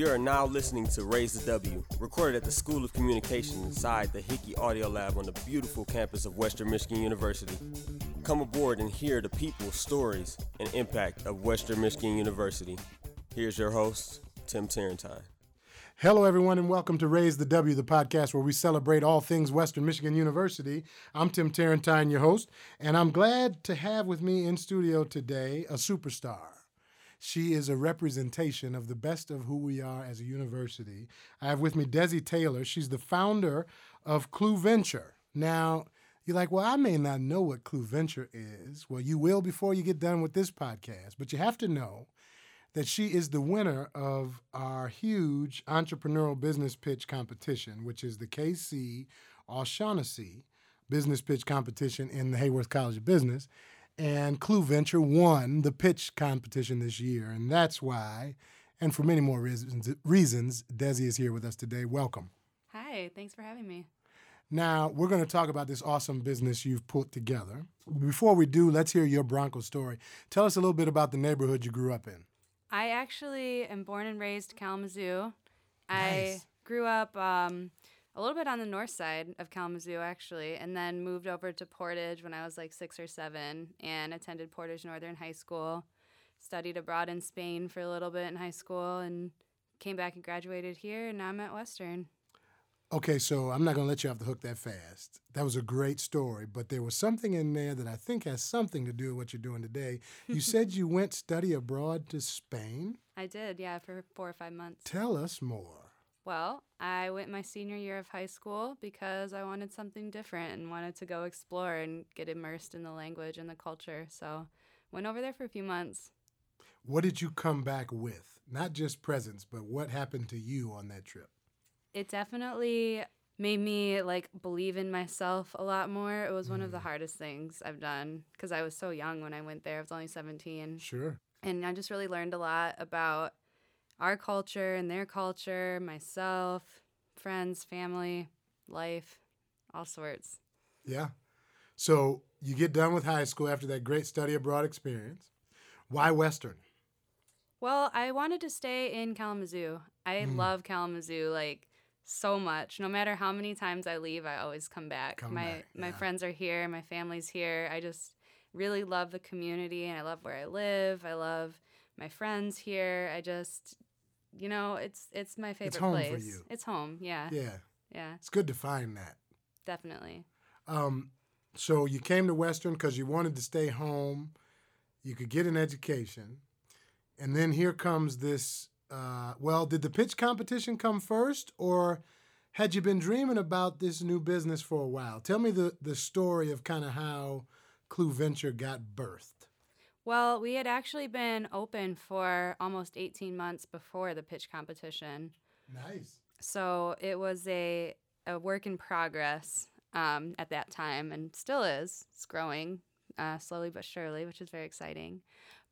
You are now listening to Raise the W, recorded at the School of Communication inside the Hickey Audio Lab on the beautiful campus of Western Michigan University. Come aboard and hear the people, stories, and impact of Western Michigan University. Here's your host, Tim Terrentine. Hello, everyone, and welcome to Raise the W, the podcast where we celebrate all things Western Michigan University. I'm Tim Terrentine, your host, and I'm glad to have with me in studio today a superstar. She is a representation of the best of who we are as a university. I have with me Desi Taylor. She's the founder of Clue Venture. Now, you're like, well, I may not know what Clue Venture is. Well, you will before you get done with this podcast, but you have to know that she is the winner of our huge entrepreneurial business pitch competition, which is the KC O'Shaughnessy Business Pitch Competition in the Haworth College of Business and Clue Venture won the pitch competition this year, and that's why, and for many more reasons, reasons Desi is here with us today. Welcome. Hi, thanks for having me. Now, we're going to talk about this awesome business you've put together. Before we do, let's hear your Bronco story. Tell us a little bit about the neighborhood you grew up in. I actually am born and raised Kalamazoo. Nice. I grew up um, a little bit on the north side of Kalamazoo, actually, and then moved over to Portage when I was like six or seven and attended Portage Northern High School. Studied abroad in Spain for a little bit in high school and came back and graduated here, and now I'm at Western. Okay, so I'm not going to let you off the hook that fast. That was a great story, but there was something in there that I think has something to do with what you're doing today. You said you went study abroad to Spain. I did, yeah, for four or five months. Tell us more. Well, I went my senior year of high school because I wanted something different and wanted to go explore and get immersed in the language and the culture. So, went over there for a few months. What did you come back with? Not just presents, but what happened to you on that trip? It definitely made me like believe in myself a lot more. It was one of the Mm. hardest things I've done because I was so young when I went there. I was only 17. Sure. And I just really learned a lot about our culture and their culture, myself, friends, family, life, all sorts. Yeah. So you get done with high school after that great study abroad experience. Why Western? Well, I wanted to stay in Kalamazoo. I Mm. love Kalamazoo like so much. No matter how many times I leave, I always come back. Come my back, my yeah. friends are here, my family's here. I just really love the community and I love where I live. I love my friends here. I just you know, it's it's my favorite it's home for place. you. It's home, yeah. Yeah. Yeah, It's good to find that. definitely. Um, so you came to Western because you wanted to stay home. You could get an education. And then here comes this. Uh, well, did the pitch competition come first, or had you been dreaming about this new business for a while? Tell me the, the story of kind of how Clue Venture got birthed. Well, we had actually been open for almost 18 months before the pitch competition. Nice. So it was a, a work in progress um, at that time and still is. It's growing uh, slowly but surely, which is very exciting.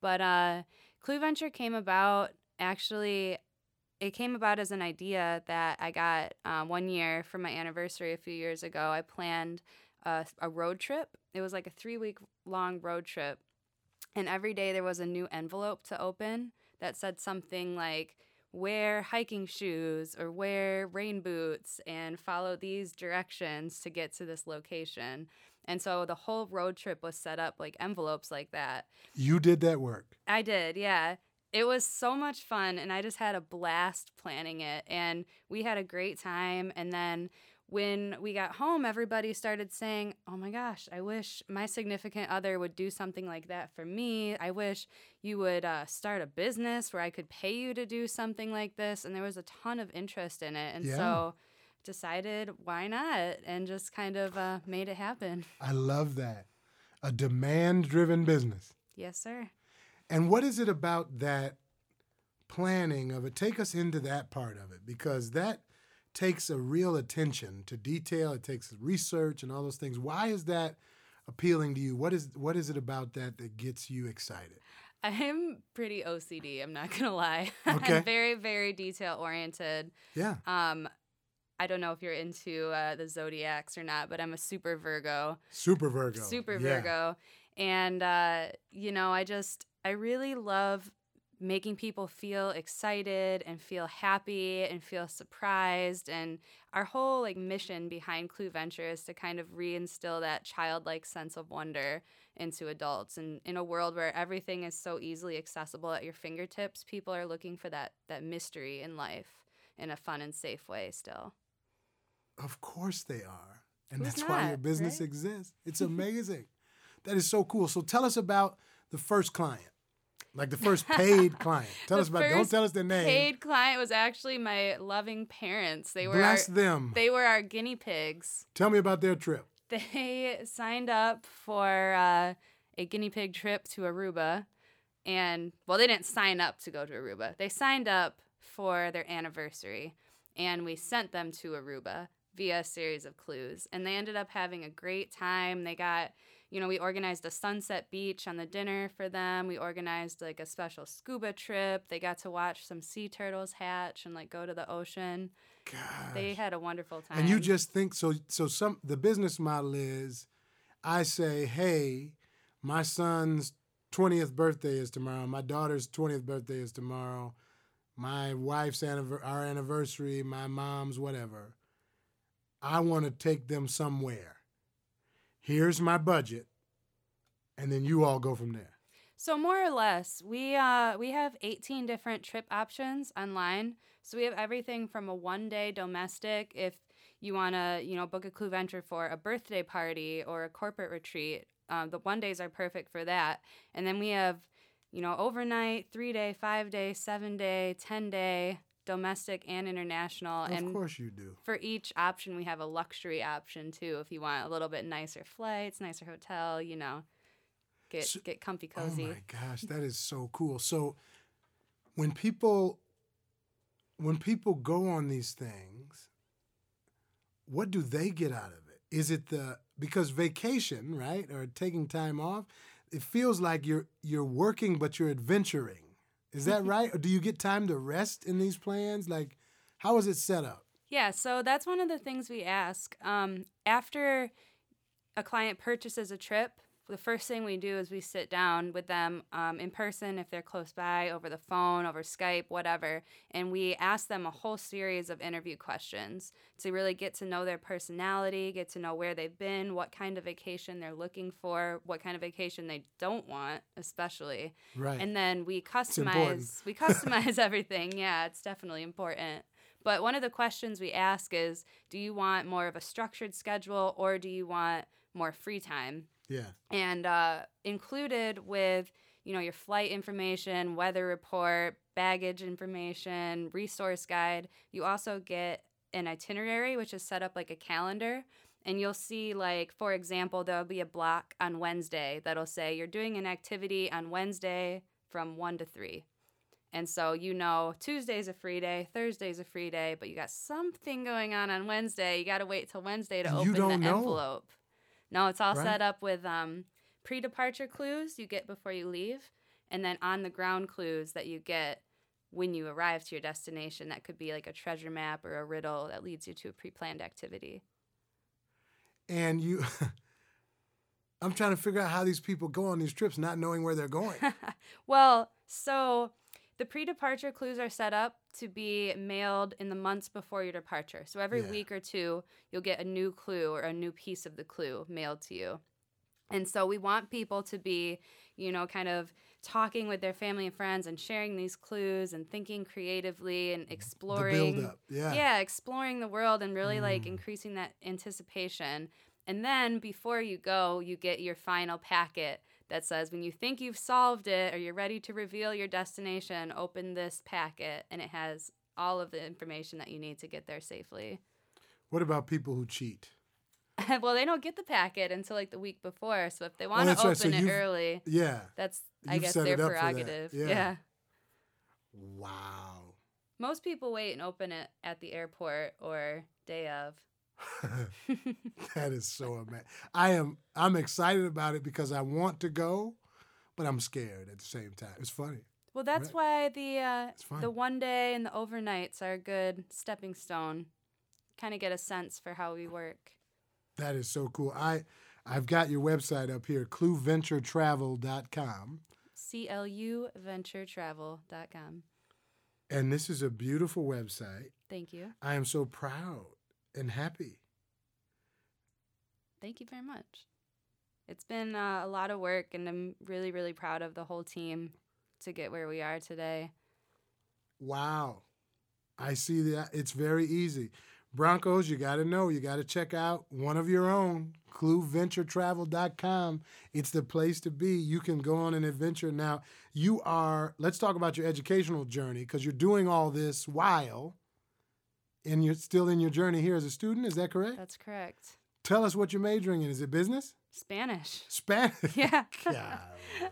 But uh, Clue Venture came about actually, it came about as an idea that I got uh, one year for my anniversary a few years ago. I planned a, a road trip. It was like a three week long road trip. And every day there was a new envelope to open that said something like, wear hiking shoes or wear rain boots and follow these directions to get to this location. And so the whole road trip was set up like envelopes like that. You did that work. I did, yeah. It was so much fun and I just had a blast planning it and we had a great time and then when we got home everybody started saying, "Oh my gosh, I wish my significant other would do something like that for me. I wish you would uh, start a business where I could pay you to do something like this." And there was a ton of interest in it. And Yeah. so decided why not and just kind of uh, made it happen. I love that. A demand driven business. Yes, sir. And what is it about that planning of it? Take us into that part of it because that takes a real attention to detail. It takes research and all those things. Why is that appealing to you? What is what is it about that that gets you excited? I'm pretty OCD. I'm not gonna lie. Okay. I'm very, very detail oriented. Yeah. Um, I don't know if you're into uh, the zodiacs or not, but I'm a super Virgo, Super Virgo. super Yeah. Virgo, and uh, you know, I just I really love making people feel excited and feel happy and feel surprised and our whole like mission behind clue venture is to kind of reinstill that childlike sense of wonder into adults and in a world where everything is so easily accessible at your fingertips people are looking for that that mystery in life in a fun and safe way still Of course they are. And Who's that's why your business right? exists. It's amazing. that is so cool. So tell us about the first client. Like the first paid client. Tell The us about don't tell us their name. paid client was actually my loving parents they were Bless our, them. they were our guinea pigs tell me about their trip. they signed up for uh, a guinea pig trip to Aruba. And, well, they didn't sign up to go to Aruba. They signed up for their anniversary. And we sent them to Aruba via a series of clues. And they ended up having a great time. They got, you know, we organized a sunset beach on the dinner for them. We organized like a special scuba trip. They got to watch some sea turtles hatch and like go to the ocean. God. They had a wonderful time. And you just think so so some the business model is I say, "Hey, my son's 20th birthday is tomorrow. My daughter's 20th birthday is tomorrow. My wife's anniver- our anniversary, my mom's whatever. I want to take them somewhere. Here's my budget." And then you all go from there. So more or less, we uh we have 18 different trip options online. So we have everything from a one-day domestic if you want to, you know, book a Clue Venture for a birthday party or a corporate retreat. Um, the one days are perfect for that. And then we have, you know, overnight, three day, five day, seven day, 10 day, domestic and international. Of and course you do. for each option, we have a luxury option too. If you want a little bit nicer flights, nicer hotel, you know, get So- get comfy oh cozy. Oh my gosh, that is so cool. So when people when people go on these things, what do they get out of it? Is it the because vacation, right, or taking time off, it feels like you're you're working but you're adventuring. Is that right? Or do you get time to rest in these plans? Like how is it set up? Yeah, so that's one of the things we ask. Um, after a client purchases a trip, the first thing we do is we sit down with them um, in person if they're close by, over the phone, over Skype, whatever, and we ask them a whole series of interview questions to really get to know their personality, get to know where they've been, what kind of vacation they're looking for, what kind of vacation they don't want, especially. Right. And then we customize we customize everything. Yeah, it's definitely important. But one of the questions we ask is do you want more of a structured schedule or do you want more free time? Yeah. And uh, included with you know your flight information, weather report, baggage information, resource guide, you also get an itinerary which is set up like a calendar and you'll see like for example there'll be a block on wednesday that'll say you're doing an activity on wednesday from 1 to 3 and so you know tuesday's a free day thursday's a free day but you got something going on on wednesday you got to wait till wednesday to you open the know. envelope no it's all Right. set up with um, pre-departure clues you get before you leave and then on the ground clues that you get when you arrive to your destination that could be like a treasure map or a riddle that leads you to a pre-planned activity And you I'm trying to figure out how these people go on these trips not knowing where they're going. well, so the pre departure clues are set up to be mailed in the months before your departure. So every Yeah. week or two, you'll get a new clue or a new piece of the clue mailed to you. And so we want people to be, you know, kind of talking with their family and friends and sharing these clues and thinking creatively and exploring build up. Yeah. yeah exploring the world and really like Mm. increasing that anticipation and then before you go you get your final packet that says when you think you've solved it or you're ready to reveal your destination open this packet and it has all of the information that you need to get there safely What about people who cheat? well they don't get the packet until like the week before so if they want Oh, to right. So open it early Yeah. that's i guess their it up for that. prerogative Yeah. yeah Wow. most people wait and open it at the airport or day of that is so amazing. I am I'm excited about it because I want to go, but I'm scared at the same time. It's funny. Well, that's Right. why the uh, the one day and the overnights are a good stepping stone. Kind of get a sense for how we work. That is so cool. I I've got your website up here, clueventuretravel.com. cluventuretravel.com. And this is a beautiful website. Thank you. I am so proud and happy. Thank you very much. It's been uh, a lot of work, and I'm really, really proud of the whole team to get where we are today. Wow. I see that. It's very easy. Broncos, you got to know, you got to check out one of your own, clueventuretravel.com. It's the place to be. You can go on an adventure. Now, you are, let's talk about your educational journey because you're doing all this while and you're still in your journey here as a student. Is that correct? That's correct. Tell us what you're majoring in. Is it business? Spanish. Spanish? Yeah.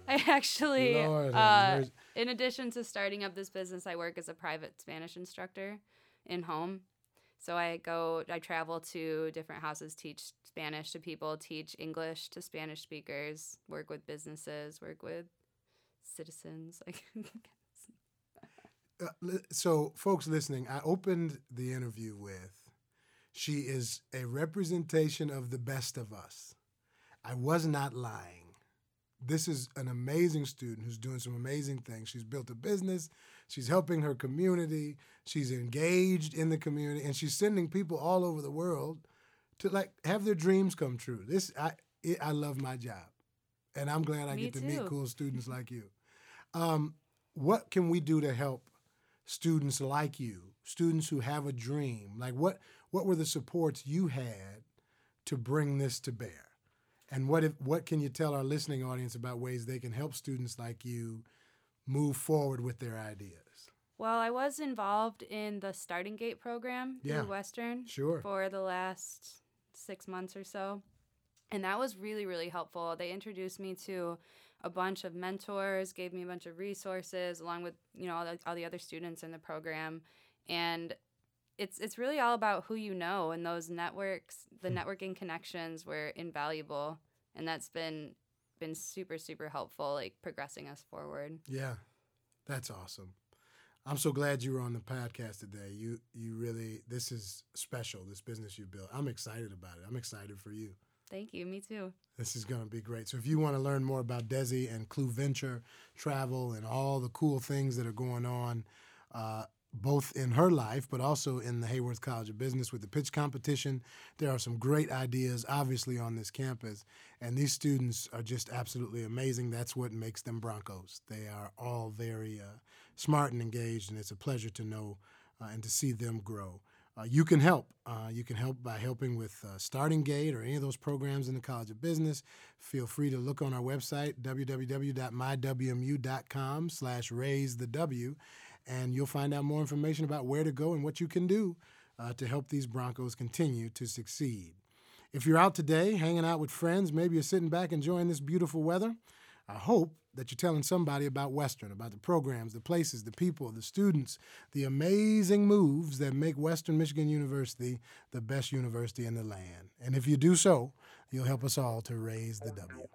I actually, uh, in addition to starting up this business, I work as a private Spanish instructor in home. So I go, I travel to different houses, teach Spanish to people, teach English to Spanish speakers, work with businesses, work with citizens. Like, Uh, so, folks listening, I opened the interview with she is a representation of the best of us. I was not lying. This is an amazing student who's doing some amazing things. She's built a business, she's helping her community, she's engaged in the community, and she's sending people all over the world to like have their dreams come true. This I it, I love my job. And I'm glad I Me get to meet cool students like you. Um, what can we do to help students like you, students who have a dream? Like what what were the supports you had to bring this to bear? And what if what can you tell our listening audience about ways they can help students like you move forward with their ideas? well, I was involved in the Starting Gate program through Yeah. Western Sure. for the last six months or so. And that was really, really helpful. They introduced me to a bunch of mentors, gave me a bunch of resources, along with you know all the, all the other students in the program, and it's it's really all about who you know and those networks. The hmm. networking connections were invaluable, and that's been been super super helpful, like progressing us forward. Yeah. That's awesome. I'm so glad you were on the podcast today. You you really this is special, this business you built. I'm excited about it. I'm excited for you. Thank you. Me too. This is going to be great. So if you want to learn more about Desi and Clue Venture Travel and all the cool things that are going on, uh, both in her life, but also in the Haworth College of Business with the pitch competition, there are some great ideas, obviously, on this campus. And these students are just absolutely amazing. That's what makes them Broncos. They are all very uh, smart and engaged, and it's a pleasure to know uh, and to see them grow. Uh, you can help. Uh, you can help by helping with uh, Starting Gate or any of those programs in the College of Business. Feel free to look on our website, www.mywmu.com slash raise the W, and you'll find out more information about where to go and what you can do uh, to help these Broncos continue to succeed. If you're out today hanging out with friends, maybe you're sitting back enjoying this beautiful weather, I hope that you're telling somebody about Western, about the programs, the places, the people, the students, the amazing moves that make Western Michigan University the best university in the land. And if you do so, you'll help us all to raise the W.